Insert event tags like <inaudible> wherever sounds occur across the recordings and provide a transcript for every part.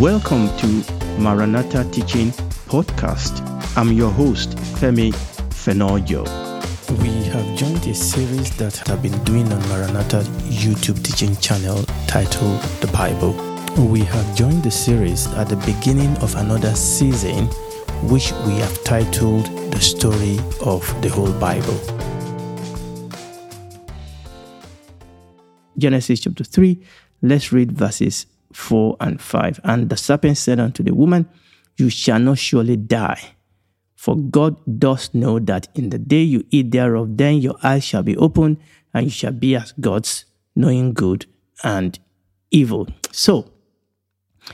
Welcome to Maranatha Teaching Podcast. I'm your host, Femi Fenojo. We have joined a series that I've been doing on Maranatha YouTube teaching channel titled The Bible. We have joined the series at the beginning of another season, which we have titled The Story of the Whole Bible. Genesis chapter 3, let's read verses 4 and 5. And the serpent said unto the woman, You shall not surely die. For God does know that in the day you eat thereof, then your eyes shall be opened, and you shall be as gods, knowing good and evil. So,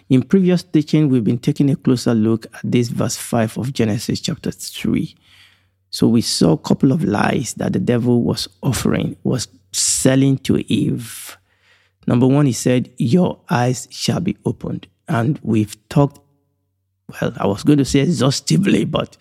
in previous teaching, we've been taking a closer look at this verse 5 of Genesis chapter 3. So we saw a couple of lies that the devil was offering, was selling to Eve. Number one, he said, Your eyes shall be opened. And we've talked, well, I was going to say exhaustively, but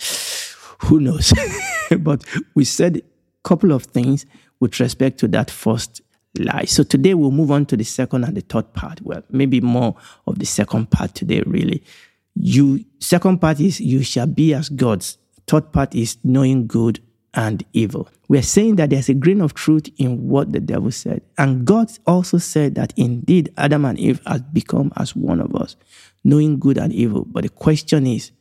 who knows? <laughs> but we said a couple of things with respect to that first lie. So today we'll move on to the second and the third part. Well, maybe more of the second part today, really. You second part is you shall be as gods. Third part is knowing good and evil. We are saying that there's a grain of truth in what the devil said. And God also said that indeed Adam and Eve have become as one of us, knowing good and evil. But the question is,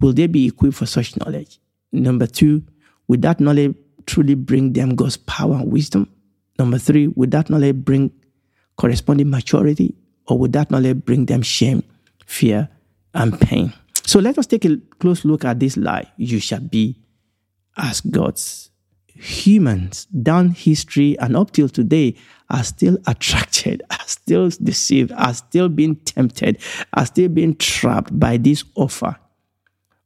will they be equipped for such knowledge? Number two, would that knowledge truly bring them God's power and wisdom? Number three, would that knowledge bring corresponding maturity? Or would that knowledge bring them shame, fear, and pain? So let us take a close look at this lie. You shall be as gods. Humans down history and up till today are still attracted, <laughs> are still deceived, are still being tempted, are still being trapped by this offer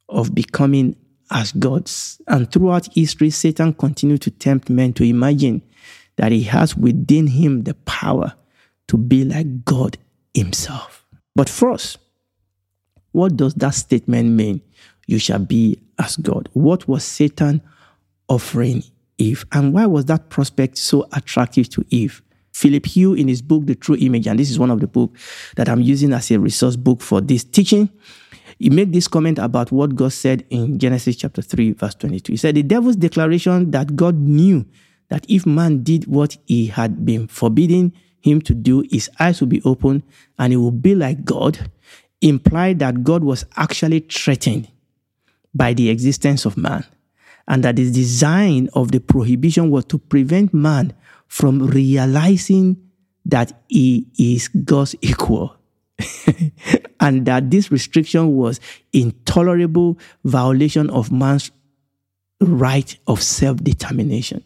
of becoming as gods. And throughout history, Satan continued to tempt men to imagine that he has within him the power to be like God himself. But first, what does that statement mean? You shall be as God. What was Satan offering Eve? And why was that prospect so attractive to Eve? Philip Hughes, in his book, The True Image, and this is one of the books that I'm using as a resource book for this teaching, he made this comment about what God said in Genesis chapter 3, verse 22. He said, The devil's declaration that God knew that if man did what he had been forbidding him to do, his eyes would be open and he would be like God, implied that God was actually threatened by the existence of man and that the design of the prohibition was to prevent man from realizing that he is God's equal. <laughs> and that this restriction was intolerable violation of man's right of self-determination.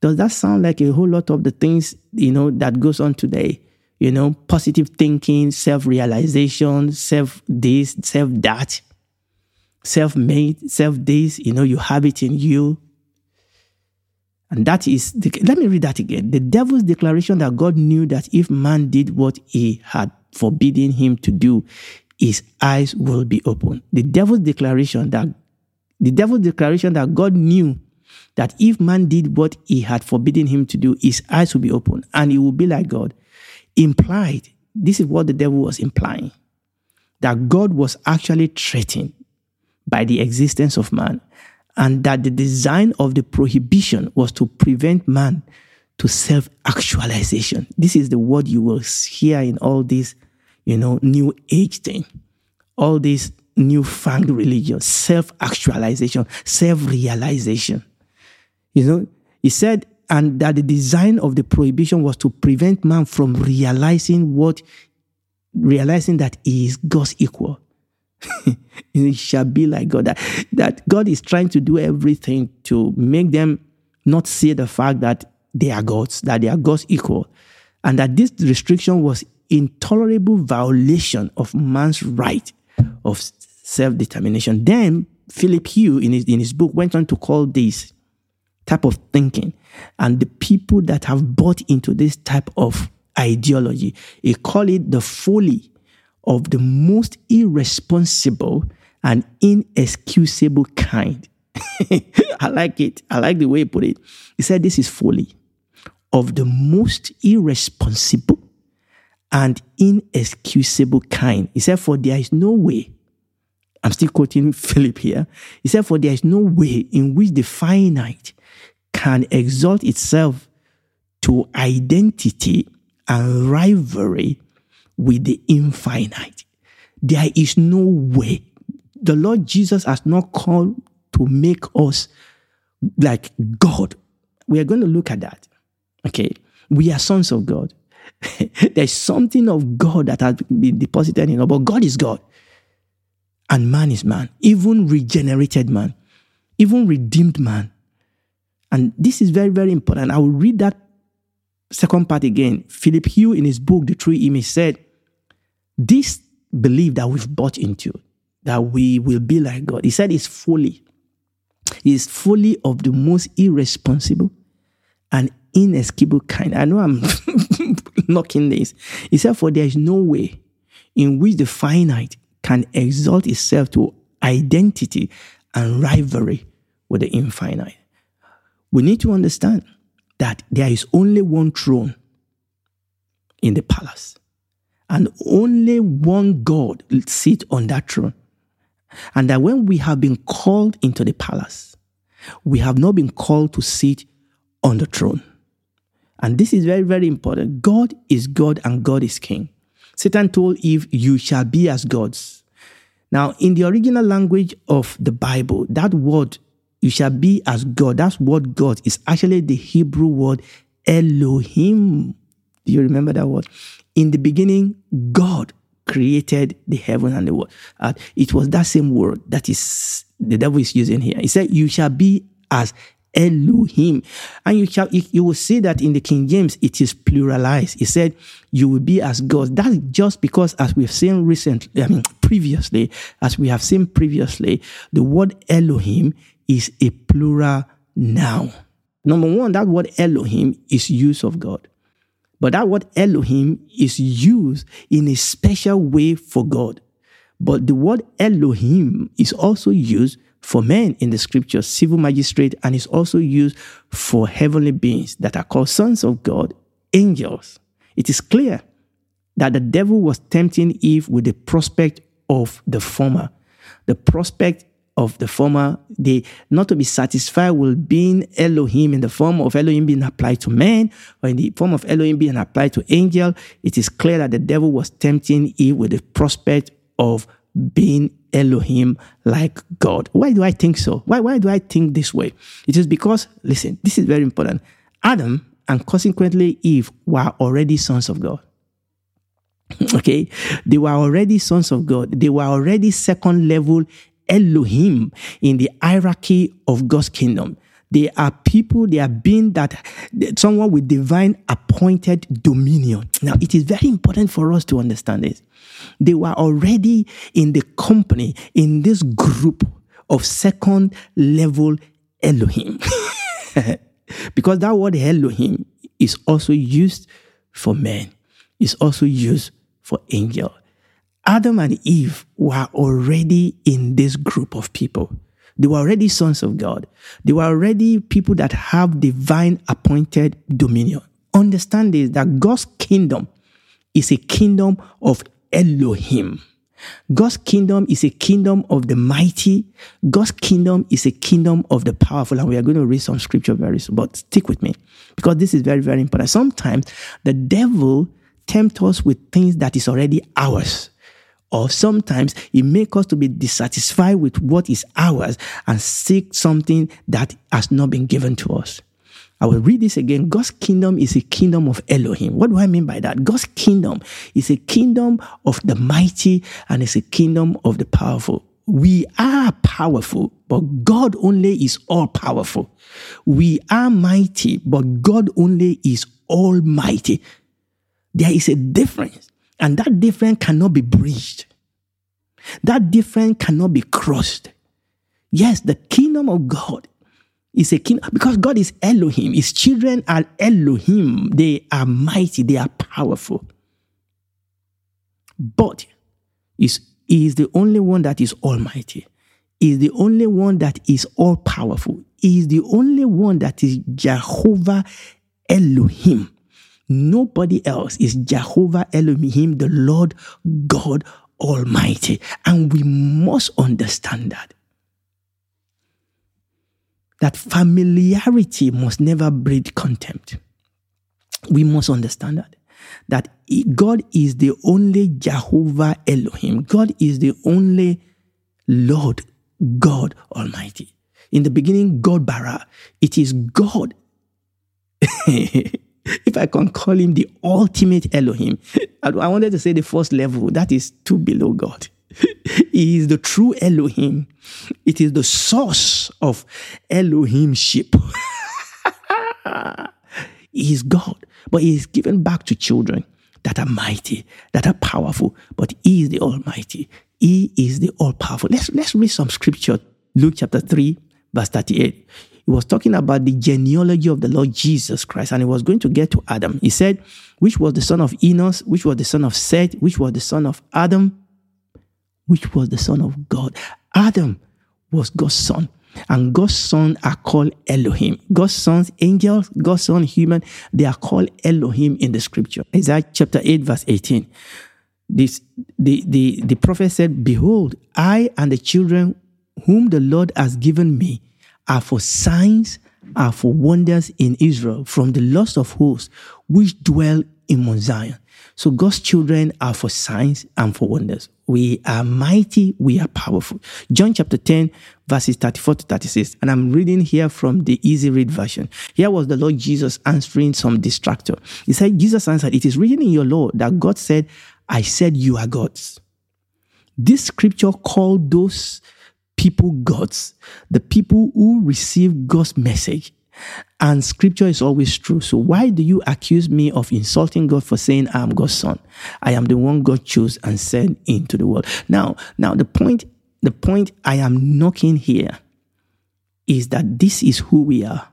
Does that sound like a whole lot of the things, you know, that goes on today? You know, positive thinking, self-realization, self this, self that self made, self this, you know, you have it in you. And that is, the, let me read that again. The devil's declaration that God knew that if man did what he had forbidden him to do, his eyes will be open. The devil's declaration that, the devil's declaration that God knew that if man did what he had forbidden him to do, his eyes will be open and he will be like God, implied, this is what the devil was implying, that God was actually threatening by the existence of man, and that the design of the prohibition was to prevent man to self actualization. This is the word you will hear in all this, you know, new age thing, all this newfangled religion, self actualization, self realization. You know, he said, and that the design of the prohibition was to prevent man from realizing what, realizing that he is God's equal. <laughs> it shall be like God. That, that God is trying to do everything to make them not see the fact that they are gods, that they are God's equal, and that this restriction was intolerable violation of man's right of self-determination. Then Philip Hughes in his, in his book went on to call this type of thinking and the people that have bought into this type of ideology, he called it the folly of the most irresponsible and inexcusable kind. <laughs> I like it. I like the way he put it. He said, This is folly of the most irresponsible and inexcusable kind. He said, For there is no way, I'm still quoting <laughs> Philip here. He said, For there is no way in which the finite can exalt itself to identity and rivalry with the infinite. There is no way. The Lord Jesus has not called to make us like God. We are going to look at that. Okay. We are sons of God. <laughs> There's something of God that has been deposited in us, but God is God. And man is man, even regenerated man, even redeemed man. And this is very, very important. I will read that second part again. Philip Hughes, in his book, The True Image, said, This belief that we've bought into, that we will be like God, he said, is fully, is fully of the most irresponsible and inescapable kind. I know I'm <laughs> knocking this. He said, For there is no way in which the finite can exalt itself to identity and rivalry with the infinite. We need to understand that there is only one throne in the palace, and only one God sit on that throne. And that when we have been called into the palace, we have not been called to sit on the throne. And this is very, very important. God is God and God is King. Satan told Eve, You shall be as gods. Now, in the original language of the Bible, that word, you shall be as God, that's what God is actually the Hebrew word Elohim. Do you remember that word? In the beginning, God created the heaven and the world. Uh, it was that same word that is the devil is using here. He said, You shall be as Elohim. And you shall you will see that in the King James it is pluralized. He said, You will be as God." That's just because as we've seen recently, I mean previously, as we have seen previously, the word Elohim is a plural noun. Number one, that word Elohim is use of God. But that word Elohim is used in a special way for God. But the word Elohim is also used for men in the scripture, civil magistrate, and is also used for heavenly beings that are called sons of God, angels. It is clear that the devil was tempting Eve with the prospect of the former. The prospect of the former, they not to be satisfied with being Elohim in the form of Elohim being applied to man or in the form of Elohim being applied to angel. It is clear that the devil was tempting Eve with the prospect of being Elohim like God. Why do I think so? Why, why do I think this way? It is because, listen, this is very important. Adam and consequently Eve were already sons of God. <laughs> okay? They were already sons of God. They were already second level Elohim in the hierarchy of God's kingdom. They are people, they are being that someone with divine appointed dominion. Now, it is very important for us to understand this. They were already in the company, in this group of second level Elohim. <laughs> because that word Elohim is also used for men, is also used for angel. Adam and Eve were already in this group of people. They were already sons of God. They were already people that have divine appointed dominion. Understand this that God's kingdom is a kingdom of Elohim. God's kingdom is a kingdom of the mighty. God's kingdom is a kingdom of the powerful. And we are going to read some scripture very soon, but stick with me because this is very, very important. Sometimes the devil tempts us with things that is already ours or sometimes it makes us to be dissatisfied with what is ours and seek something that has not been given to us. I will read this again. God's kingdom is a kingdom of Elohim. What do I mean by that? God's kingdom is a kingdom of the mighty and it's a kingdom of the powerful. We are powerful, but God only is all powerful. We are mighty, but God only is almighty. There is a difference. And that difference cannot be breached. That difference cannot be crossed. Yes, the kingdom of God is a kingdom because God is Elohim. His children are Elohim. They are mighty, they are powerful. But is he is the only one that is almighty. Is the only one that is all powerful. He is the only one that is Jehovah Elohim. Nobody else is Jehovah Elohim, the Lord God Almighty. And we must understand that. That familiarity must never breed contempt. We must understand that. That God is the only Jehovah Elohim. God is the only Lord God Almighty. In the beginning, God bara. It is God. <laughs> if I can call him the ultimate Elohim, I wanted to say the first level, that is too below God. <laughs> he is the true Elohim. It is the source of Elohimship. <laughs> he is God, but he is given back to children that are mighty, that are powerful, but he is the Almighty. He is the all powerful. Let's, let's read some scripture. Luke chapter 3, verse 38. He was talking about the genealogy of the Lord Jesus Christ, and he was going to get to Adam. He said, which was the son of Enos, which was the son of Seth, which was the son of Adam, which was the son of God. Adam was God's son. And God's son are called Elohim. God's sons, angels, God's son, human, they are called Elohim in the scripture. Isaiah chapter 8, verse 18. This the, the, the prophet said, Behold, I and the children whom the Lord has given me are for signs, are for wonders in Israel from the Lord of hosts which dwell in Mount Zion. So God's children are for signs and for wonders. We are mighty, we are powerful. John chapter 10, verses 34 to 36. And I'm reading here from the easy read version. Here was the Lord Jesus answering some distractor. He said, Jesus answered, It is written in your law that God said, I said you are gods. This scripture called those people gods, the people who receive God's message and scripture is always true. So why do you accuse me of insulting God for saying I am God's son? I am the one God chose and sent into the world. Now, now the point, the point I am knocking here is that this is who we are.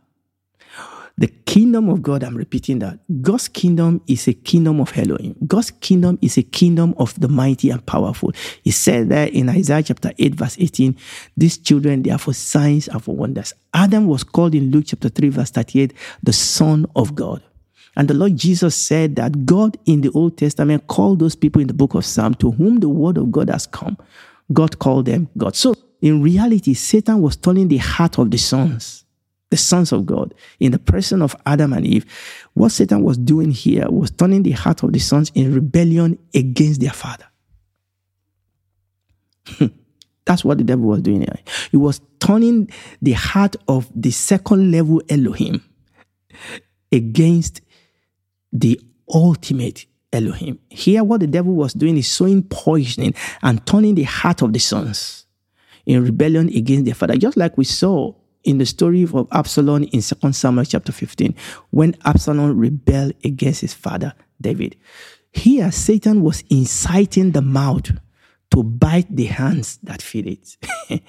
The kingdom of God, I'm repeating that. God's kingdom is a kingdom of Elohim. God's kingdom is a kingdom of the mighty and powerful. He said that in Isaiah chapter 8, verse 18, these children, they are for signs and for wonders. Adam was called in Luke chapter 3, verse 38, the son of God. And the Lord Jesus said that God in the Old Testament called those people in the book of Psalm to whom the word of God has come. God called them God. So in reality, Satan was turning the heart of the sons the sons of God, in the person of Adam and Eve, what Satan was doing here was turning the heart of the sons in rebellion against their father. <laughs> That's what the devil was doing here. He was turning the heart of the second level Elohim against the ultimate Elohim. Here, what the devil was doing is sowing poisoning and turning the heart of the sons in rebellion against their father, just like we saw in the story of Absalom in 2 Samuel chapter 15, when Absalom rebelled against his father David. Here, Satan was inciting the mouth to bite the hands that feed it. <laughs>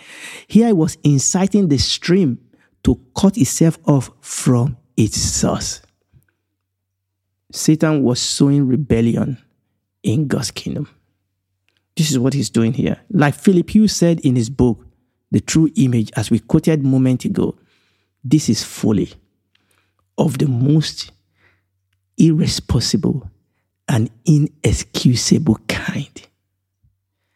Here, he was inciting the stream to cut itself off from its source. Satan was sowing rebellion in God's kingdom. This is what he's doing here. Like Philip Hughes said in his book, the true image, as we quoted a moment ago, this is folly of the most irresponsible and inexcusable kind.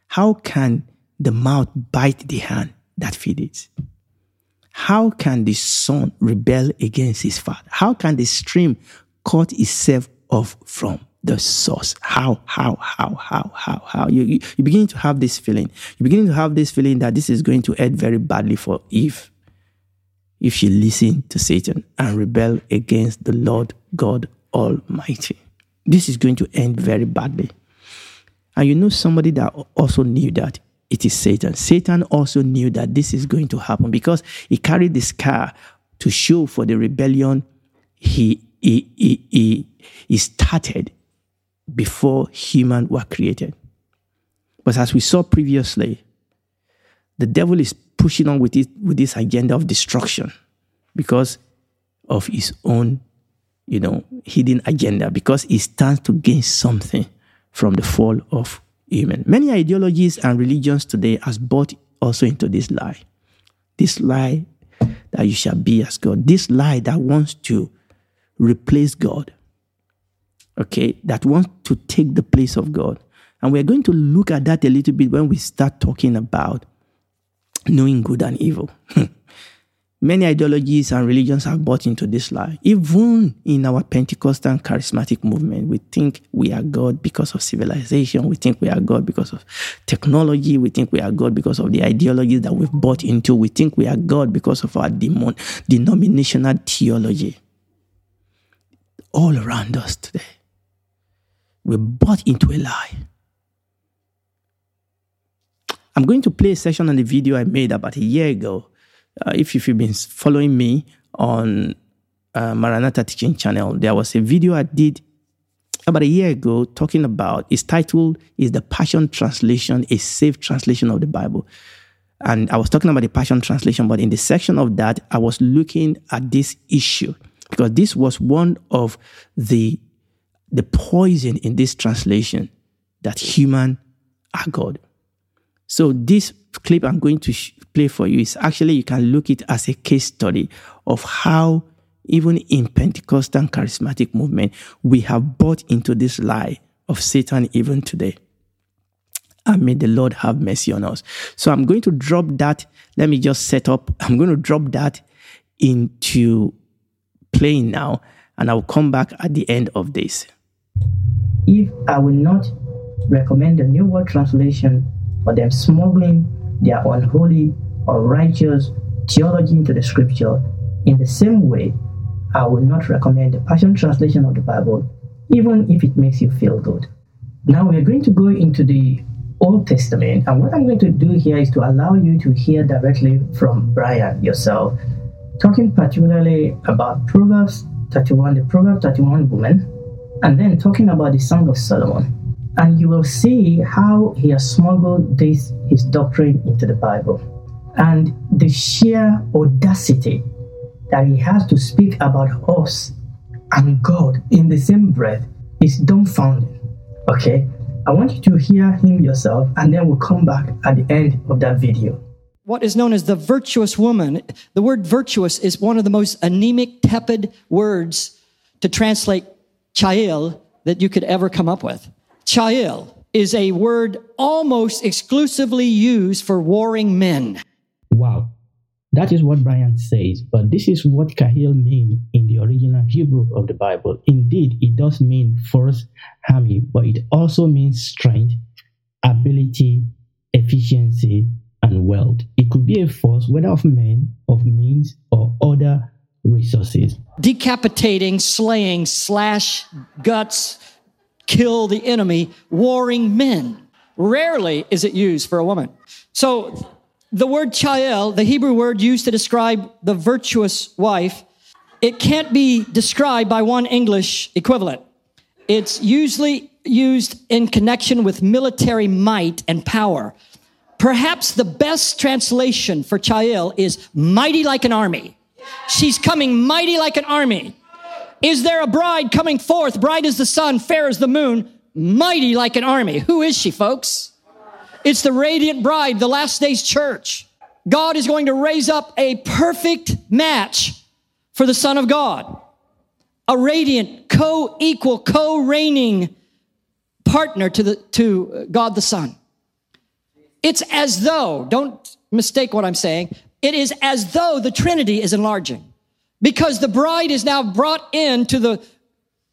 How can the mouth bite the hand that feeds it? How can the son rebel against his father? How can the stream cut itself off from the source. How, how, how, how, how, how. You, you, you begin to have this feeling. You begin to have this feeling that this is going to end very badly for Eve if she listen to Satan and rebel against the Lord God Almighty. This is going to end very badly. And you know somebody that also knew that it is Satan. Satan also knew that this is going to happen because he carried this scar to show for the rebellion he, he, he, he, he started before human were created. But as we saw previously, the devil is pushing on with it with this agenda of destruction because of his own, you know, hidden agenda, because he stands to gain something from the fall of human. Many ideologies and religions today has bought also into this lie. This lie that you shall be as God. This lie that wants to replace God okay, that wants to take the place of God. And we're going to look at that a little bit when we start talking about knowing good and evil. <laughs> Many ideologies and religions have bought into this lie. Even in our Pentecostal charismatic movement, we think we are God because of civilization. We think we are God because of technology. We think we are God because of the ideologies that we've bought into. We think we are God because of our demon, denominational theology. All around us today, we bought into a lie. I'm going to play a session on the video I made about a year ago uh, if you've been following me on uh, Maranatha Teaching Channel, there was a video I did about a year ago talking about, it's titled, Is the Passion Translation a Safe Translation of the Bible? And I was talking about the Passion Translation, but in the section of that, I was looking at this issue because this was one of the, the poison in this translation that human are God. So this clip I'm going to sh- play for you is actually you can look it as a case study of how even in Pentecostal charismatic movement we have bought into this lie of Satan even today. And may the Lord have mercy on us. So I'm going to drop that. Let me just set up. <laughs> I'm going to drop that into playing now, and I'll come back at the end of this. If I will not recommend the New World Translation for them smuggling their unholy or righteous theology into the scripture. In the same way, I will not recommend the Passion Translation of the Bible, even if it makes you feel good. Now we are going to go into the Old Testament, and what I'm going to do here is to allow you to hear directly from Brian yourself, talking particularly about Proverbs 31, the Proverbs 31 woman, and then talking about the Song of Solomon and you will see how he has smuggled this his doctrine into the Bible. And the sheer audacity that he has to speak about us and God in the same breath is dumbfounding. Okay? I want you to hear him yourself, and then we'll come back at the end of that video. What is known as the virtuous woman, the word virtuous is one of the most anemic, tepid words to translate chael that you could ever come up with. Chael is a word almost exclusively used for warring men. Wow. That is what Brian says, but this is what Kahil means in the original Hebrew of the Bible. Indeed, it does mean force, army, but it also means strength, ability, efficiency, and wealth. It could be a force, whether of men, of means, or other resources. Decapitating, slaying, slash, guts, kill the enemy, warring men. Rarely is it used for a woman. So the word chael, the Hebrew word used to describe the virtuous wife, it can't be described by one English equivalent. It's usually used in connection with military might and power. Perhaps the best translation for chael is mighty like an army. She's coming mighty like an army. Is there a bride coming forth, bright as the sun, fair as the moon, mighty like an army? Who is she, folks? It's the radiant bride, the last days church. God is going to raise up a perfect match for the Son of God. A radiant, co-equal, co-reigning partner to the to uh, God the Son. It's as though, don't mistake what I'm saying, it is as though the Trinity is enlarging. Because the bride is now brought into the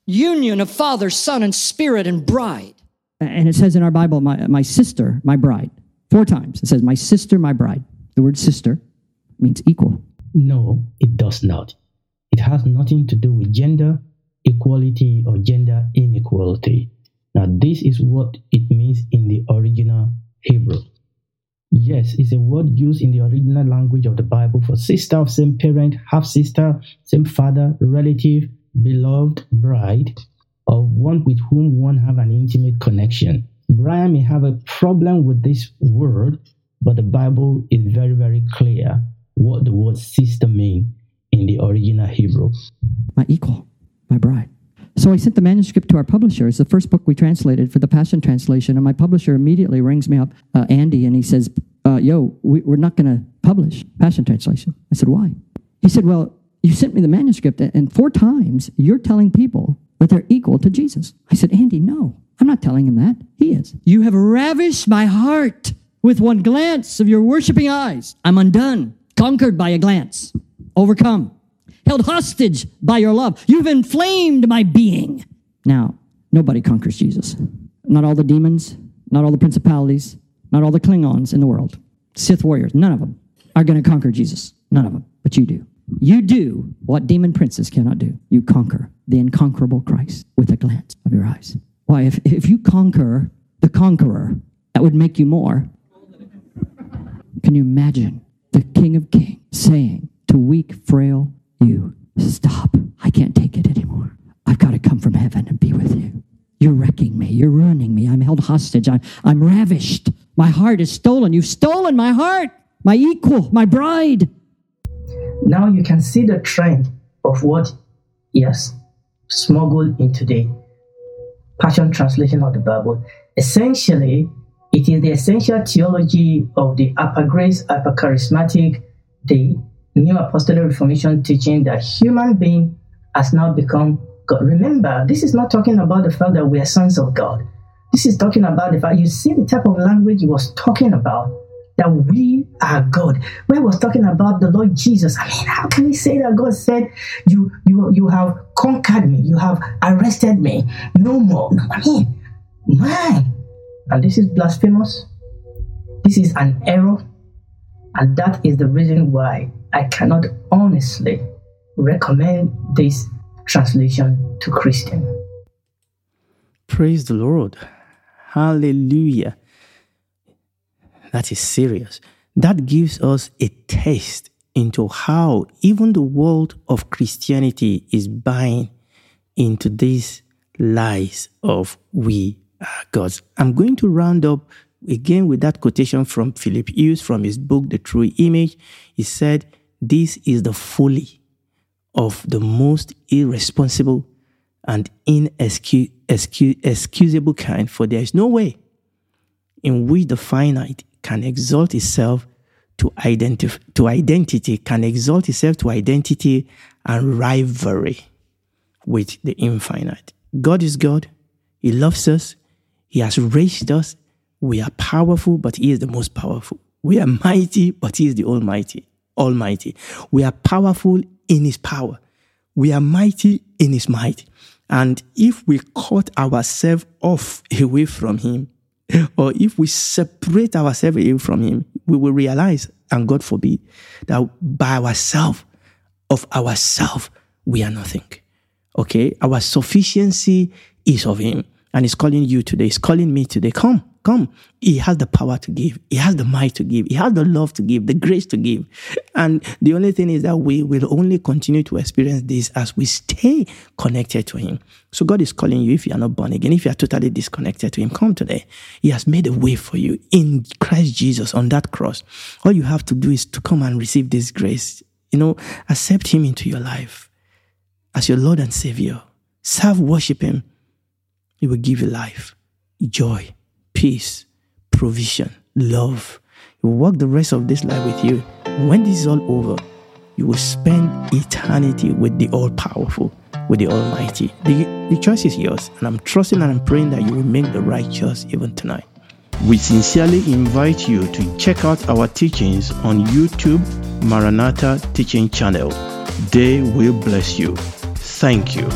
union of Father, Son, and Spirit and bride. And it says in our Bible, my, my sister, my bride. Four times. It says, my sister, my bride. The word sister means equal. No, it does not. It has nothing to do with gender equality or gender inequality. Now, this is what it means in the original Hebrew. Yes, it's a word used in the original language of the Bible for sister of same parent, half sister, same father, relative, beloved bride, or one with whom one have an intimate connection. Brian may have a problem with this word, but the Bible is very, very clear what the word sister means in the original Hebrew. My equal, my bride. So I sent the manuscript to our publisher. It's the first book we translated for the Passion Translation. And my publisher immediately rings me up, uh, Andy, and he says, uh, Yo, we, we're not going to publish Passion Translation. I said, Why? He said, Well, you sent me the manuscript, and four times you're telling people but they're equal to Jesus. I said, Andy, no, I'm not telling him that. He is. You have ravished my heart with one glance of your worshiping eyes. I'm undone, conquered by a glance, overcome, held hostage by your love. You've inflamed my being. Now, nobody conquers Jesus. Not all the demons, not all the principalities, not all the Klingons in the world. Sith warriors, none of them are going to conquer Jesus. None of them. But you do. You do what demon princes cannot do. You conquer the unconquerable Christ with a glance of your eyes. Why, if, if you conquer the conqueror, that would make you more. Can you imagine the King of Kings saying to weak, frail you, Stop. I can't take it anymore. I've got to come from heaven and be with you. You're wrecking me. You're ruining me. I'm held hostage. I'm, I'm ravished. My heart is stolen. You've stolen my heart, my equal, my bride. Now you can see the trend of what he has smuggled into the Passion Translation of the Bible. Essentially, it is the essential theology of the hyper grace, hyper charismatic, the New Apostolic Reformation teaching that human being has now become God. Remember, this is not talking about the fact that we are sons of God. This is talking about the fact you see the type of language he was talking about that we are God. When he was talking about the Lord Jesus, I mean, how can he say that God said, "You, you, you have conquered me, you have arrested me, no more"? I mean, man, and this is blasphemous. This is an error, and that is the reason why I cannot honestly recommend this translation to Christian. Praise the Lord. Hallelujah. That is serious. That gives us a taste into how even the world of Christianity is buying into these lies of we are gods. I'm going to round up again with that quotation from Philip Hughes from his book, The True Image. He said, This is the folly of the most irresponsible and inexcusable kind, for there is no way in which the finite can exalt itself to, identif- to identity, can exalt itself to identity and rivalry with the infinite. God is God. He loves us. He has raised us. We are powerful, but He is the most powerful. We are mighty, but He is the Almighty. Almighty. We are powerful in His power. We are mighty in His might. And if we cut ourselves off away from Him, or if we separate ourselves away from Him, we will realize, and God forbid, that by ourselves, of ourselves, we are nothing. Okay? Our sufficiency is of Him. And He's calling you today. He's calling me today. Come, come. He has the power to give. He has the might to give. He has the love to give, the grace to give. And the only thing is that we will only continue to experience this as we stay connected to Him. So God is calling you if you are not born again, if you are totally disconnected to Him, come today. He has made a way for you in Christ Jesus on that cross. All you have to do is to come and receive this grace. You know, accept Him into your life as your Lord and Savior. Serve, worship Him. He will give you life, joy, peace, provision, love. He will walk the rest of this life with you. When this is all over, you will spend eternity with the all powerful, with the Almighty. The, the choice is yours, and I'm trusting and I'm praying that you will make the right choice even tonight. We sincerely invite you to check out our teachings on YouTube Maranatha Teaching Channel. They will bless you. Thank you.